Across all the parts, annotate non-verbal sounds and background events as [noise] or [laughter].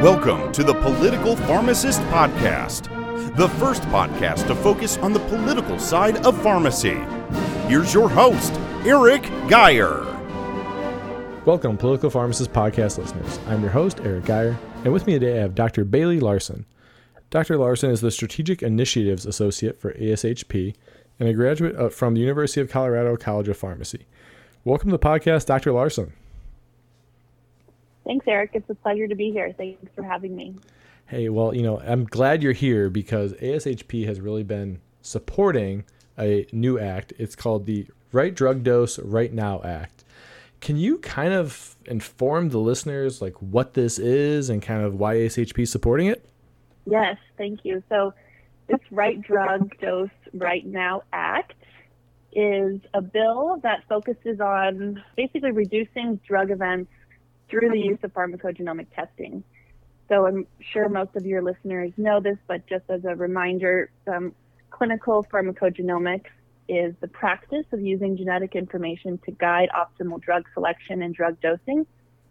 Welcome to the Political Pharmacist Podcast, the first podcast to focus on the political side of pharmacy. Here's your host, Eric Geyer. Welcome, Political Pharmacist Podcast listeners. I'm your host, Eric Geyer, and with me today I have Dr. Bailey Larson. Dr. Larson is the Strategic Initiatives Associate for ASHP and a graduate from the University of Colorado College of Pharmacy. Welcome to the podcast, Dr. Larson. Thanks, Eric. It's a pleasure to be here. Thanks for having me. Hey, well, you know, I'm glad you're here because ASHP has really been supporting a new act. It's called the Right Drug Dose Right Now Act. Can you kind of inform the listeners like what this is and kind of why ASHP is supporting it? Yes, thank you. So, this Right Drug Dose Right Now Act is a bill that focuses on basically reducing drug events through the use of pharmacogenomic testing. So I'm sure most of your listeners know this, but just as a reminder, um, clinical pharmacogenomics is the practice of using genetic information to guide optimal drug selection and drug dosing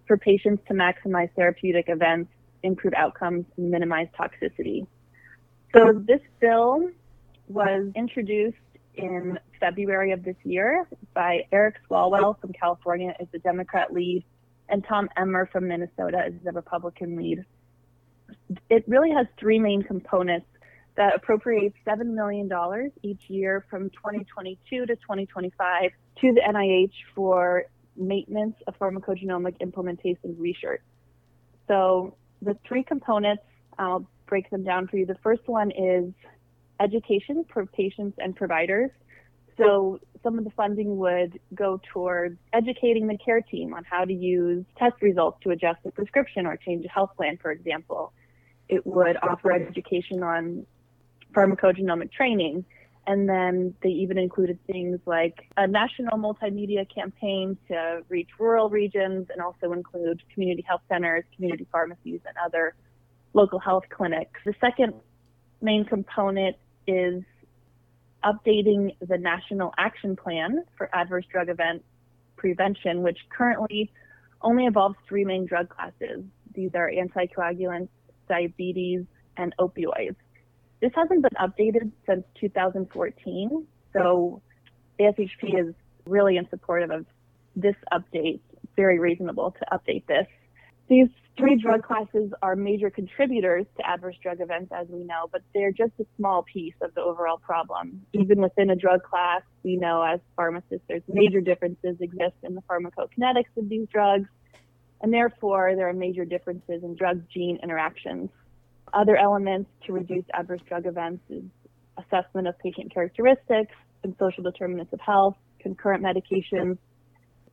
for patients to maximize therapeutic events, improve outcomes, and minimize toxicity. So this bill was introduced in February of this year by Eric Swalwell from California as the Democrat lead and Tom Emmer from Minnesota is the Republican lead. It really has three main components that appropriates $7 million each year from 2022 to 2025 to the NIH for maintenance of pharmacogenomic implementation research. So the three components, I'll break them down for you. The first one is education for patients and providers. So some of the funding would go towards educating the care team on how to use test results to adjust a prescription or change a health plan, for example. It would offer education on pharmacogenomic training. And then they even included things like a national multimedia campaign to reach rural regions and also include community health centers, community pharmacies, and other local health clinics. The second main component is updating the National Action Plan for Adverse Drug Event Prevention, which currently only involves three main drug classes. These are anticoagulants, diabetes, and opioids. This hasn't been updated since 2014, so ASHP is really in support of this update. Very reasonable to update this. These three drug classes are major contributors to adverse drug events, as we know, but they're just a small piece of the overall problem. Even within a drug class, we know as pharmacists there's major differences exist in the pharmacokinetics of these drugs, and therefore there are major differences in drug gene interactions. Other elements to reduce adverse drug events is assessment of patient characteristics and social determinants of health, concurrent medications,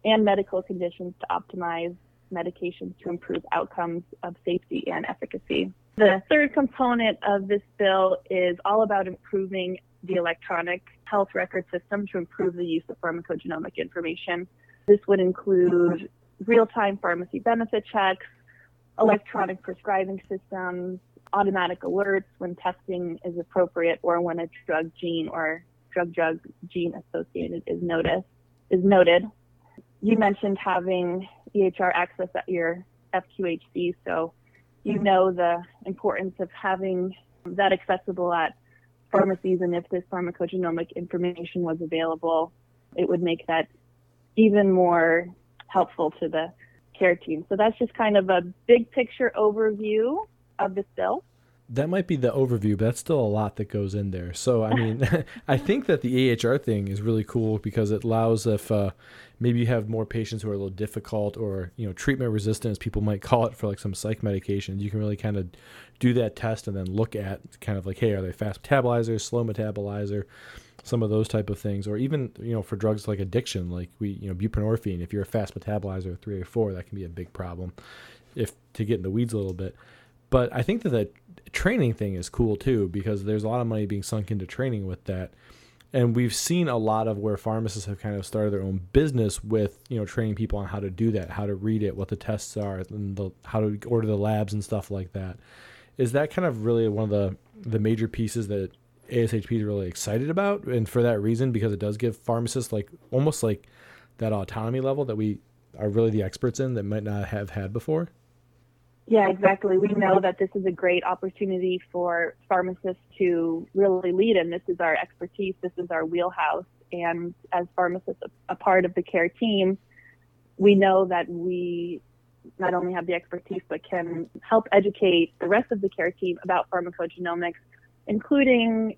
and medical conditions to optimize medications to improve outcomes of safety and efficacy. The third component of this bill is all about improving the electronic health record system to improve the use of pharmacogenomic information. This would include real time pharmacy benefit checks, electronic prescribing systems, automatic alerts when testing is appropriate or when a drug gene or drug drug gene associated is noticed is noted. You mentioned having EHR access at your FQHC. So you mm-hmm. know the importance of having that accessible at pharmacies. And if this pharmacogenomic information was available, it would make that even more helpful to the care team. So that's just kind of a big picture overview of this bill that might be the overview, but that's still a lot that goes in there. So, I mean, [laughs] I think that the EHR thing is really cool because it allows if uh, maybe you have more patients who are a little difficult or you know treatment resistant, as people might call it for like some psych medications, you can really kind of do that test and then look at kind of like, hey, are they fast metabolizer, slow metabolizer, some of those type of things, or even you know for drugs like addiction, like we you know buprenorphine. If you're a fast metabolizer, 3A4, that can be a big problem. If to get in the weeds a little bit. But I think that the training thing is cool too because there's a lot of money being sunk into training with that. And we've seen a lot of where pharmacists have kind of started their own business with, you know, training people on how to do that, how to read it, what the tests are, and the, how to order the labs and stuff like that. Is that kind of really one of the the major pieces that ASHP is really excited about, and for that reason, because it does give pharmacists like almost like that autonomy level that we are really the experts in that might not have had before. Yeah, exactly. We know that this is a great opportunity for pharmacists to really lead and This is our expertise, this is our wheelhouse. And as pharmacists, a part of the care team, we know that we not only have the expertise but can help educate the rest of the care team about pharmacogenomics, including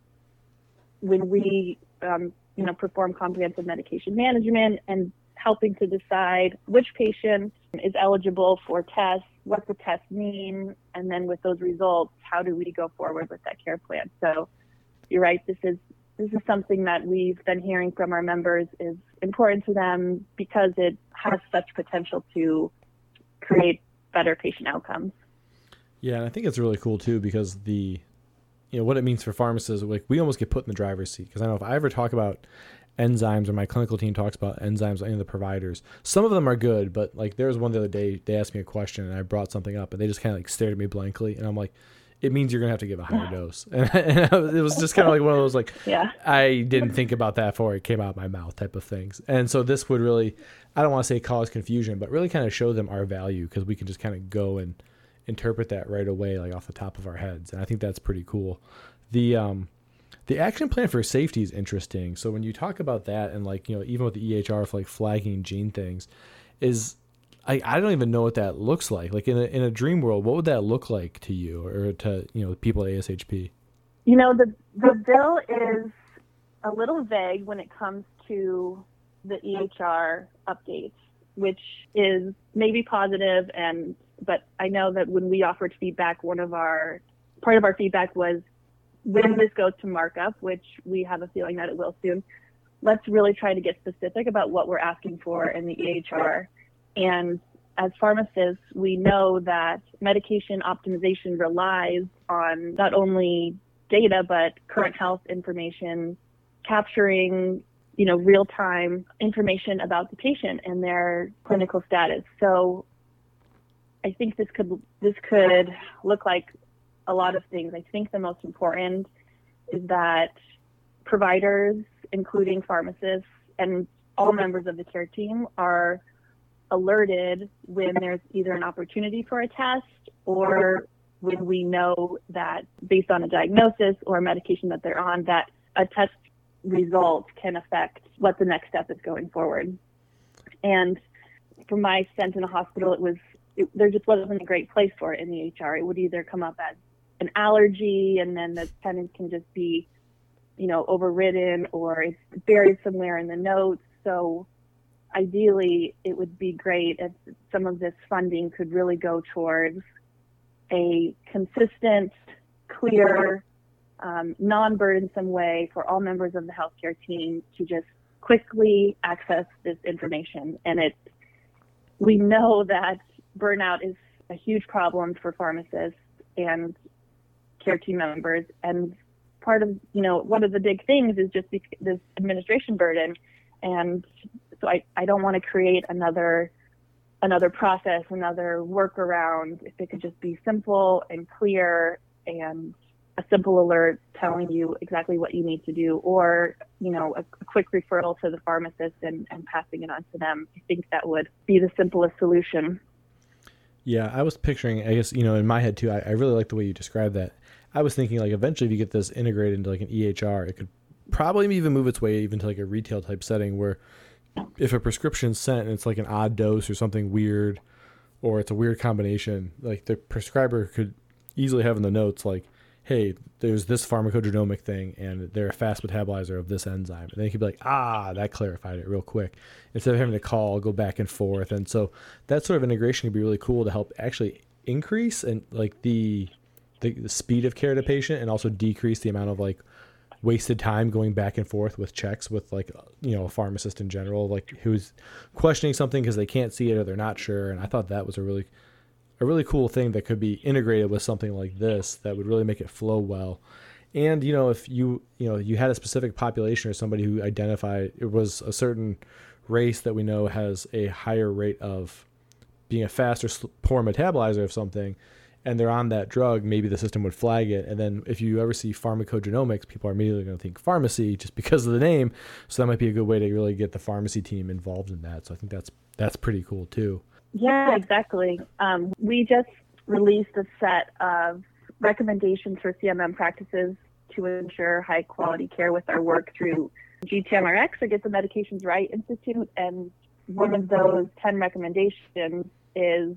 when we um, you know perform comprehensive medication management and helping to decide which patient is eligible for tests, what the tests mean, and then with those results, how do we go forward with that care plan? So you're right, this is this is something that we've been hearing from our members is important to them because it has such potential to create better patient outcomes. Yeah, and I think it's really cool too because the you know what it means for pharmacists like we almost get put in the driver's seat because I know if I ever talk about enzymes or my clinical team talks about enzymes any of the providers. Some of them are good but like there was one the other day they asked me a question and i brought something up and they just kind of like stared at me blankly and i'm like it means you're gonna have to give a higher [laughs] dose. [laughs] And, and it was just kind of like one of those like yeah. I didn't think about that before it came out of my mouth type of things. And so this would really i don't want to say cause confusion but really kind of show them our value because we can just kind of go and interpret that right away like off the top of our heads and i think that's pretty cool. The um the action plan for safety is interesting. So when you talk about that and like, you know, even with the EHR for like flagging gene things, is I, I don't even know what that looks like. Like in a in a dream world, what would that look like to you or to, you know, people at ASHP? You know, the the bill is a little vague when it comes to the EHR updates, which is maybe positive and but I know that when we offered feedback, one of our part of our feedback was when this goes to markup, which we have a feeling that it will soon, let's really try to get specific about what we're asking for in the EHR. And as pharmacists, we know that medication optimization relies on not only data, but current health information, capturing you know real-time information about the patient and their clinical status. So I think this could this could look like a lot of things. I think the most important is that providers, including pharmacists and all members of the care team, are alerted when there's either an opportunity for a test or when we know that based on a diagnosis or a medication that they're on, that a test result can affect what the next step is going forward. And from my stint in a hospital, it was it, there just wasn't a great place for it in the EHR. It would either come up as an allergy and then the tenant can just be you know overridden or it's buried somewhere in the notes. So ideally it would be great if some of this funding could really go towards a consistent clear um, non-burdensome way for all members of the healthcare team to just quickly access this information. And it we know that burnout is a huge problem for pharmacists and care team members. And part of, you know, one of the big things is just this administration burden. And so I, I don't want to create another another process, another workaround. If it could just be simple and clear and a simple alert telling you exactly what you need to do, or you know, a, a, quick referral to the pharmacist and, and passing it on to them. I think that would be the simplest solution. Yeah, I was picturing. I guess you know, in my head too. I, I really like the way you described that. I was thinking like eventually if you get this integrated into like an EHR, it could probably even move its way even to like a retail type setting where if a prescription's sent and it's like an odd dose or something weird or it's a weird combination, like the prescriber could easily have in the notes like, hey, there's this pharmacogenomic thing and they're a fast metabolizer of this enzyme. And then you could be like, ah, that clarified it real quick. Instead of having to call, go back and forth. And so that sort of integration could be really cool to help actually increase and like the the, the speed of care to patient and also decrease the amount of like wasted time going back and forth with checks with like you know a pharmacist in general like who's questioning something because they can't see it or they're not sure. And i thought that was a really a really cool thing that could be integrated with something like this that would really make it flow well. And you know if you you know you had a specific population or somebody who identified it was a certain race that we know has a higher rate of being a fast faster poor metabolizer of something and they're on that drug, maybe the system would flag it. And then if you ever see pharmacogenomics, people are immediately going to think pharmacy [laughs] just because of the name. So that might be a good way to really get the pharmacy team involved in that. So I think that's that's pretty cool too. Yeah, exactly. Um, we just released a set of recommendations for CMM practices to ensure high quality care with our work through GTMRX, or Get the Medications Right Institute. And one of those 10 recommendations is,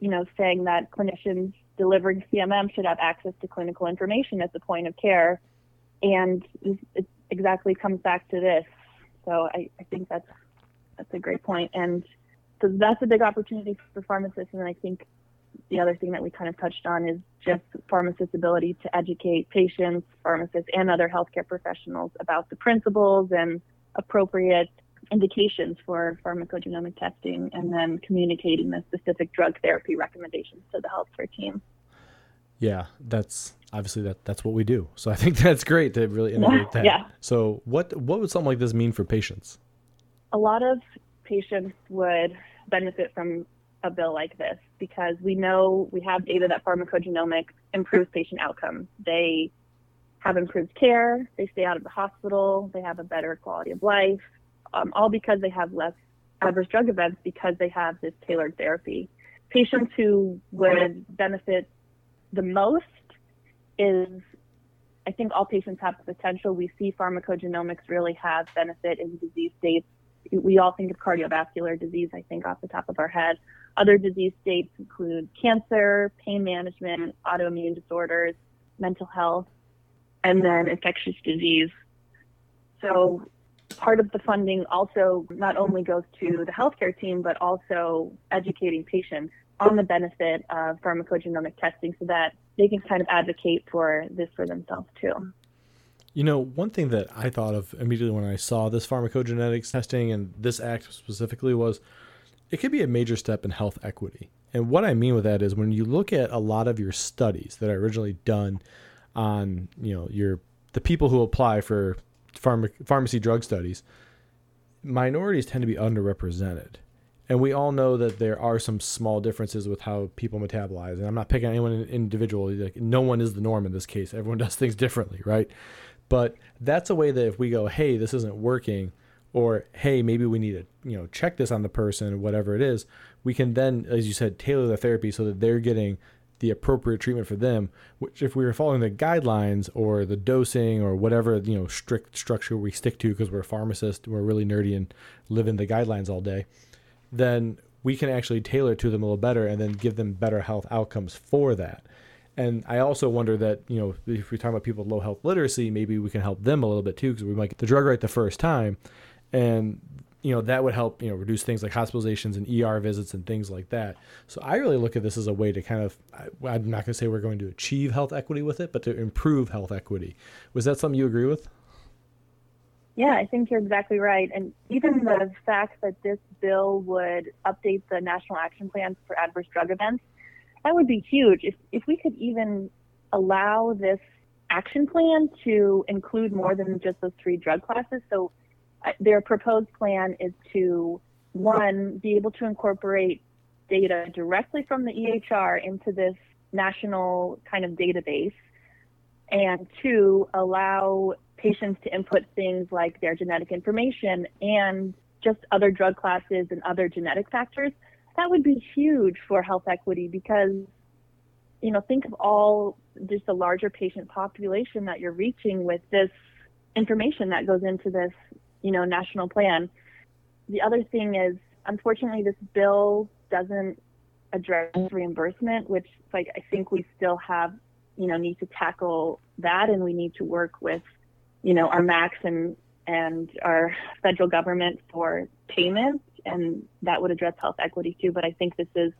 you know, saying that clinicians delivering CMM should have access to clinical information at the point of care. And it exactly comes back to this. So I, I think that's that's a great point. And so that's a big opportunity for pharmacists. And I think the other thing that we kind of touched on is just pharmacists' ability to educate patients, pharmacists, and other healthcare professionals about the principles and appropriate indications for pharmacogenomic testing and then communicating the specific drug therapy recommendations to the healthcare team. Yeah, that's obviously that that's what we do. So I think [laughs] that's great to really integrate that. Yeah. So what what would something like this mean for patients? A lot of patients would benefit from a bill like this because we know we have data that pharmacogenomics improves patient outcomes. They have improved care, they stay out of the hospital, they have a better quality of life, um, all because they have less adverse drug events because they have this tailored therapy. Patients who would benefit the most is I think all patients have the potential. We see pharmacogenomics really have benefit in disease states. We all think of cardiovascular disease, I think, off the top of our head. Other disease states include cancer, pain management, autoimmune disorders, mental health, and then infectious disease. So part of the funding also not only goes to the healthcare team, but also educating patients on the benefit of pharmacogenomic testing so that they can kind of advocate for this for themselves too. You know, one thing that I thought of immediately when I saw this pharmacogenetics testing and this act specifically was it could be a major step in health equity. And what I mean with that is when you look at a lot of your studies that are originally done on, you know, your the people who apply for pharma, pharmacy drug studies, minorities tend to be underrepresented. And we all know that there are some small differences with how people metabolize. And I'm not picking anyone individually. Like no one is the norm in this case. Everyone [laughs] does things differently, right? But that's a way that if we go, hey, this isn't working, or hey, maybe we need to you know check this on the person whatever it is, we can then, as you said, tailor the therapy so that they're getting the appropriate treatment for them. Which, if we were following the guidelines or the dosing or whatever you know strict structure we stick to, because we're pharmacists, we're really nerdy and live in the guidelines all day then we can actually tailor to them a little better and then give them better health outcomes for that. And I also wonder that, you know, if we're talking about people with low health literacy, maybe we can help them a little bit too, because we might get the drug right the first time. And, you know, that would help, you know, reduce things like hospitalizations and ER visits and things like that. So I really look at this as a way to kind of, I'm not going to say we're going to achieve health equity with it, but to improve health equity. Was that something you agree with? Yeah, I think you're exactly right. And even the fact that this bill would update the National Action Plan for Adverse Drug Events, that would be huge. If, if we could even allow this action plan to include more than just those three drug classes. So their proposed plan is to, one, be able to incorporate data directly from the EHR into this national kind of database, and two, allow patients to input things like their genetic information and just other drug classes and other genetic factors, that would be huge for health equity because, you know, think of all just the larger patient population that you're reaching with this information that goes into this, you know, national plan. The other thing is, unfortunately, this bill doesn't address reimbursement, which like I think we still have, you know, need to tackle that, and we need to work with you know, our MACs and and our federal government for payments, and that would address health equity too. But I think this is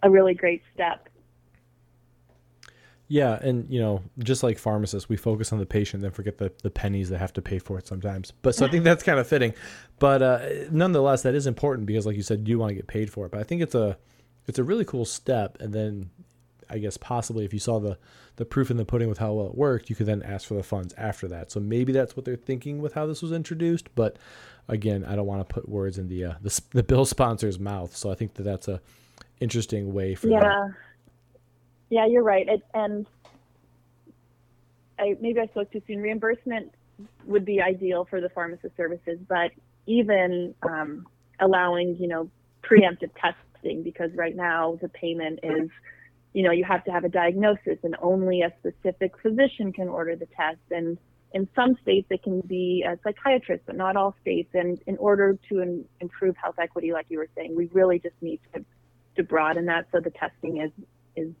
a really great step. Yeah, and you know, just like pharmacists, we focus on the patient, then forget the, the pennies they have to pay for it sometimes. But so I think that's kind of fitting. But uh, nonetheless, that is important because, like you said, you want to get paid for it. But I think it's a it's a really cool step. And then I guess possibly if you saw the the proof in the pudding with how well it worked, you could then ask for the funds after that. So maybe that's what they're thinking with how this was introduced. But again, I don't want to put words in the uh, the, the [laughs] bill sponsor's mouth. So I think that that's a interesting way for yeah, them. Yeah, you're right. It, and I maybe I spoke too soon. Reimbursement would be ideal for the pharmacist services, but even um, allowing you know preemptive testing because right now the payment is, you know, you have to have a diagnosis and only a specific physician can order the test. And in some states it can be a psychiatrist, but not all states. And in order to in, improve health equity, like you were saying, we really just need to, to broaden that so the testing is is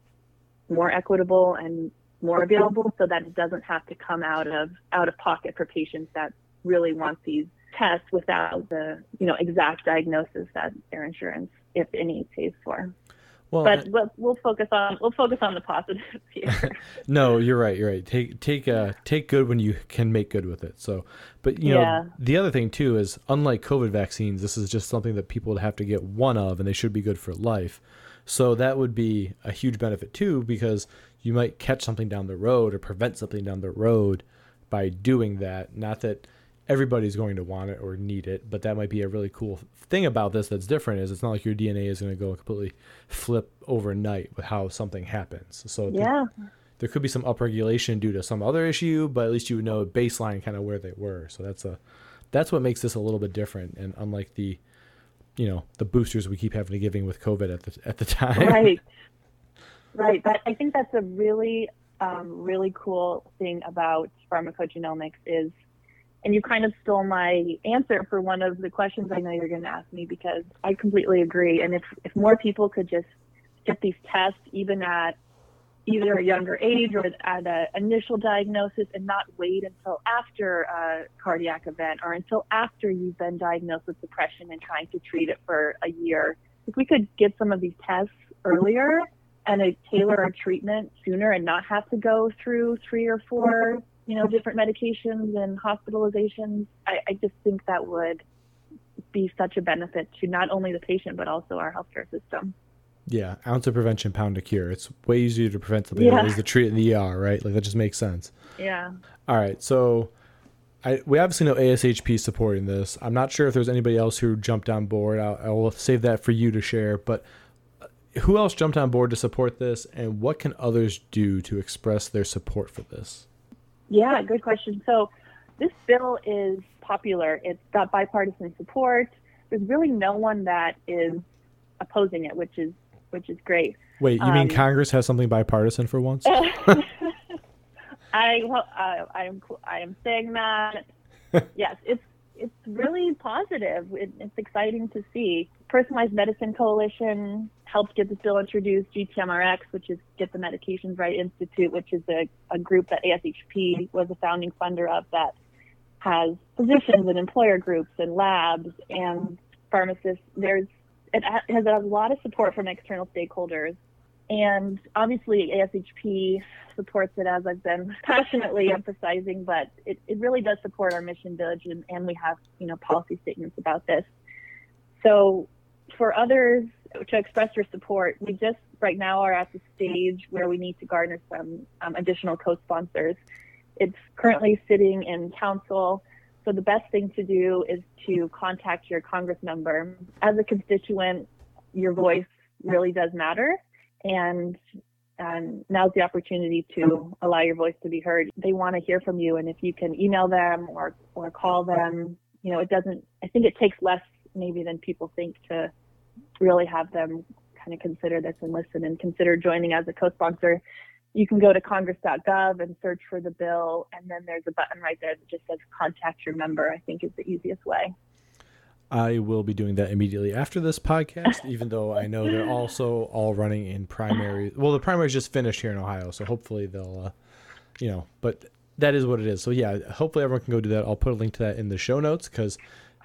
more equitable and more available, so that it doesn't have to come out of out of pocket for patients that really want these tests without the you know exact diagnosis that their insurance, if any, pays for. Well, but we'll, we'll focus on we'll focus on the positives [laughs] here. [laughs] no, you're right. You're right. Take take uh take good when you can make good with it. So, but you know yeah. the other thing too is unlike COVID vaccines, this is just something that people would have to get one of, and they should be good for life. So that would be a huge benefit too, because you might catch something down the road or prevent something down the road by doing that. Not that everybody's going to want it or need it, but that might be a really cool thing about this that's different is it's not like your DNA is going to go completely flip overnight with how something happens. So yeah. There, there could be some upregulation due to some other issue, but at least you would know baseline kind of where they were. So that's a that's what makes this a little bit different and unlike the you know the boosters we keep having to giving with COVID at the at the [laughs] time. Right. Right. But I think that's a really um, really cool thing about pharmacogenomics is and you kind of stole my answer for one of the questions I know you're going to ask me because I completely agree. And if, if more people could just get these tests, even at either a younger age or at an initial diagnosis, and not wait until after a cardiac event or until after you've been diagnosed with depression and trying to treat it for a year, if we could get some of these tests earlier and a tailor a treatment sooner and not have to go through three or four you know, different medications and hospitalizations, I, I just think that would be such a benefit to not only the patient but also our healthcare system. Yeah, ounce of prevention, pound of cure. It's way easier to prevent something yeah. than it is to treat in the ER, right? Like that just makes sense. Yeah. All right, so I, we obviously know ASHP supporting this. I'm not sure if there's anybody else who jumped on board. I'll, I will save that for you to share. But uh, who else jumped on board to support this, and what can others do to express their support for this? Yeah, good question. So this bill is popular. It's got bipartisan support. There's really no one that is opposing it, which is which is great. Wait, you um, mean Congress has something bipartisan for once? [laughs] [laughs] I well, uh, I am I am saying that. [laughs] yes, it's it's really positive. It, it's exciting to see. Personalized Medicine Coalition helped get this bill introduced. GTMRX, which is Get the Medications Right Institute, which is a, a group that ASHP was a founding funder of that has physicians and employer groups and labs and pharmacists. There's it has a lot of support from external stakeholders. And obviously, ASHP supports it as I've been passionately [laughs] emphasizing, but it, it really does support our mission village, and we have you know policy statements about this. So for others to express their support, we just right now are at the stage where we need to garner some um, additional co-sponsors. It's currently sitting in council. So the best thing to do is to contact your Congress member. As a constituent, your voice really does matter. And and now's the opportunity to allow your voice to be heard. They want to hear from you, and if you can email them or or call them, you know, it doesn't. I think it takes less maybe than people think to really have them kind of consider this and listen and consider joining as a co-sponsor. You can go to congress.gov and search for the bill, and then there's a button right there that just says contact your member. I think is the easiest way. I will be doing that immediately after this podcast, [laughs] even though I know they're also all running in primary. Well, the primaries just finished here in Ohio, so hopefully they'll, uh, you know, but that is what it is. So yeah, hopefully everyone can go do that. I'll put a link to that in the show notes because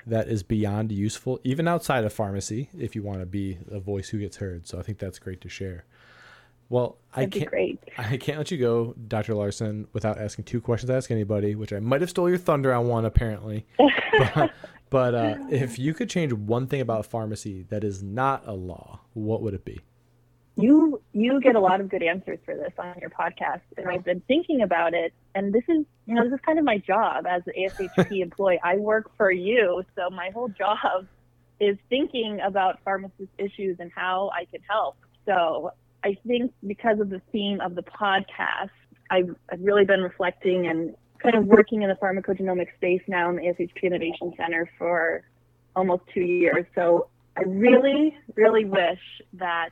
that is beyond useful, even outside of pharmacy, if you want to be a voice who gets heard. So I think that's great to share. Well, That'd I can't. Great. [laughs] I can't let you go, Dr. Larson, without asking two questions. To ask anybody, which I might have stole your thunder on one, apparently. [laughs] but, but uh, if you could change one thing about pharmacy that is not a law, what would it be? You you get a lot of good answers for this on your podcast, and I've been thinking about it. And this is you know this is kind of my job as an ASHP [laughs] employee. I work for you, so my whole job is thinking about pharmacist issues and how I can help. So I think because of the theme of the podcast, I've, I've really been reflecting and kind of working in the pharmacogenomic space now in the ASHP Innovation Center for almost two years. So I really, really wish that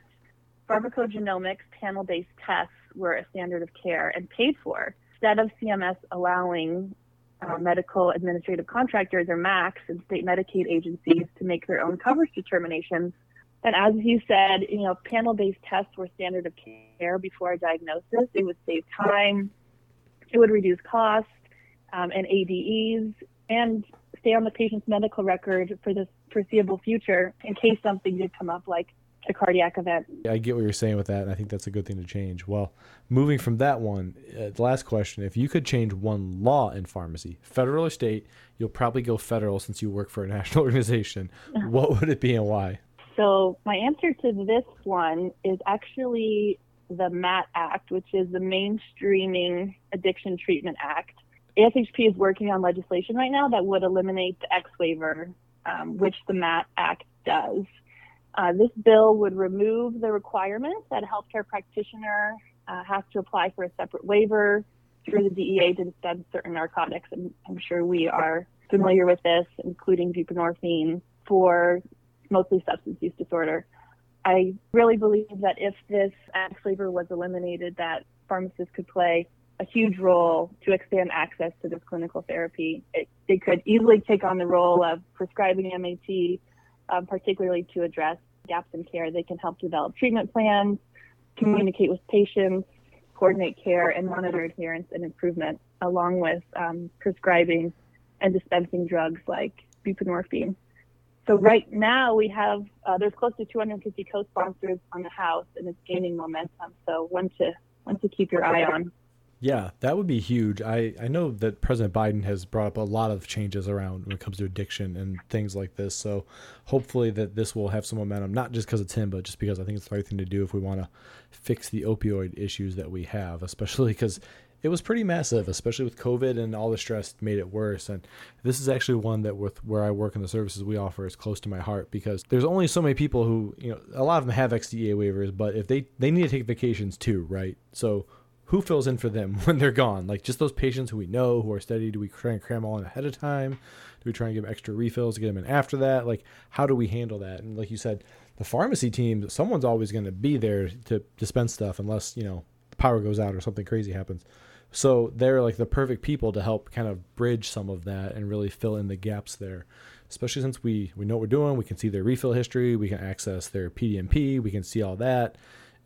pharmacogenomics panel based tests were a standard of care and paid for instead of CMS allowing uh, medical administrative contractors or MACs and state Medicaid agencies to make their own coverage determinations. And as you said, you know, panel-based tests were standard of care before a diagnosis. It would save time, it would reduce costs um, and ADEs, and stay on the patient's medical record for the foreseeable future in case something did come up, like a cardiac event. I get what you're saying with that, and I think that's a good thing to change. Well, moving from that one, uh, the last question: If you could change one law in pharmacy, federal or state, you'll probably go federal since you work for a national [laughs] organization. [laughs] what would it be and why? So my answer to this one is actually the MAT Act, which is the Mainstreaming Addiction Treatment Act. ASHP is working on legislation right now that would eliminate the X waiver, um, which the MAT Act does. Uh, this bill would remove the requirement that a healthcare practitioner uh, has to apply for a separate waiver through the DEA to dispense certain narcotics. And I'm sure we are familiar with this, including buprenorphine for mostly substance use disorder. I really believe that if this X waiver was eliminated, that pharmacists could play a huge role to expand access to this clinical therapy. It, they could easily take on the role of prescribing MAT, um, particularly to address gaps in care. They can help develop treatment plans, communicate with patients, coordinate care, and monitor adherence and improvement, along with um, prescribing and dispensing drugs like buprenorphine. So right now we have uh, there's close to 250 co-sponsors on the House, and it's gaining momentum. So one to one to keep your eye on. Yeah, that would be huge. I, I know that President Biden has brought up a lot of changes around when it comes to addiction and things like this. So hopefully that this will have some momentum, not just because it's him, but just because I think it's the right thing to do if we want to fix the opioid issues that we have, especially because it was pretty massive, especially with COVID and all the stress made it worse. And this is actually one that with where I work and the services we offer is close to my heart because there's only so many people who, you know, a lot of them have XDEA waivers, but if they, they need to take vacations too, right? So who fills in for them [laughs] when they're gone? Like just those patients who we know who are steady. Do we try and cram all in ahead of time? Do we try and give them extra refills to get them in after that? Like how do we handle that? And like you said, the pharmacy team, someone's always going to be there to dispense stuff unless you know the power goes out or something crazy happens. So they're like the perfect people to help kind of bridge some of that and really fill in the gaps there. Especially since we we know what we're doing, we can see their refill history, we can access their PDMP, we can see all that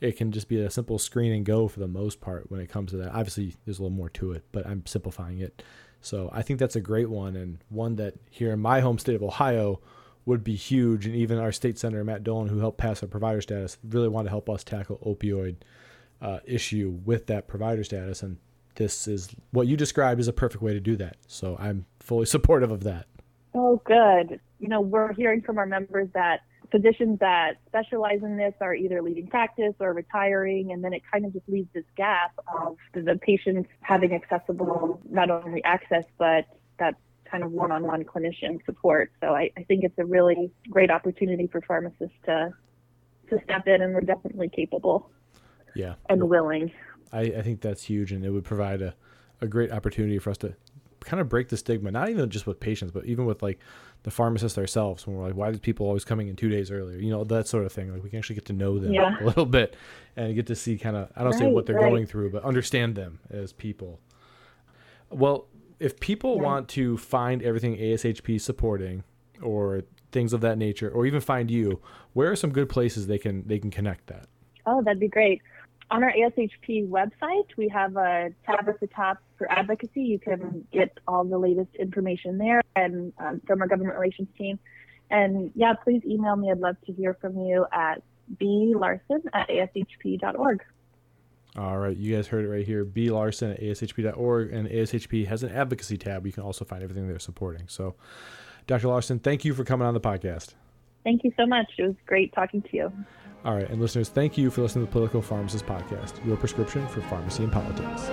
it can just be a simple screen and go for the most part when it comes to that. Obviously, there's a little more to it, but I'm simplifying it. So I think that's a great one and one that here in my home state of Ohio would be huge. And even our state senator Matt Dolan, who helped pass our provider status, really wanted to help us tackle opioid uh, issue with that provider status. And this is what you described is a perfect way to do that. So I'm fully [laughs] supportive of that. Oh, good. You know, we're hearing from our members that physicians that specialize in this are either leaving practice or retiring, and then it kind of just leaves this gap of the patients having accessible not only access but that kind of one-on-one clinician support. So I, I think it's a really great opportunity for pharmacists to to step in, and we're definitely capable. Yeah, and willing. I, I think that's huge, and it would provide a, a great opportunity for us to kind of break the stigma, not even just with patients, but even with like the pharmacists ourselves. When we're like, why do people always coming in two days earlier? You know, that sort of thing. Like we can actually get to know them yeah. [laughs] a little bit and get to see kind of, I don't right, say what they're right. going through, but understand them as people. Well, if people yeah. want to find everything ASHP supporting or things of that nature, or even find you, where are some good places they can they can connect that? Oh, that'd be great on our ASHP website, we have a tab at the top for advocacy. You can get all the latest information there and um, from our government relations team. And yeah, please email me. I'd love to hear from you at blarson at ashp.org. All right, you guys heard it right here. B Larson at ashp.org, and ASHP has an advocacy tab. You can also find everything they're supporting. So, Dr. Larson, thank you for coming on the podcast. Thank you so much. It was great talking to you. All right, and listeners, thank you for listening to the Political Pharmacist Podcast, your prescription for pharmacy and politics.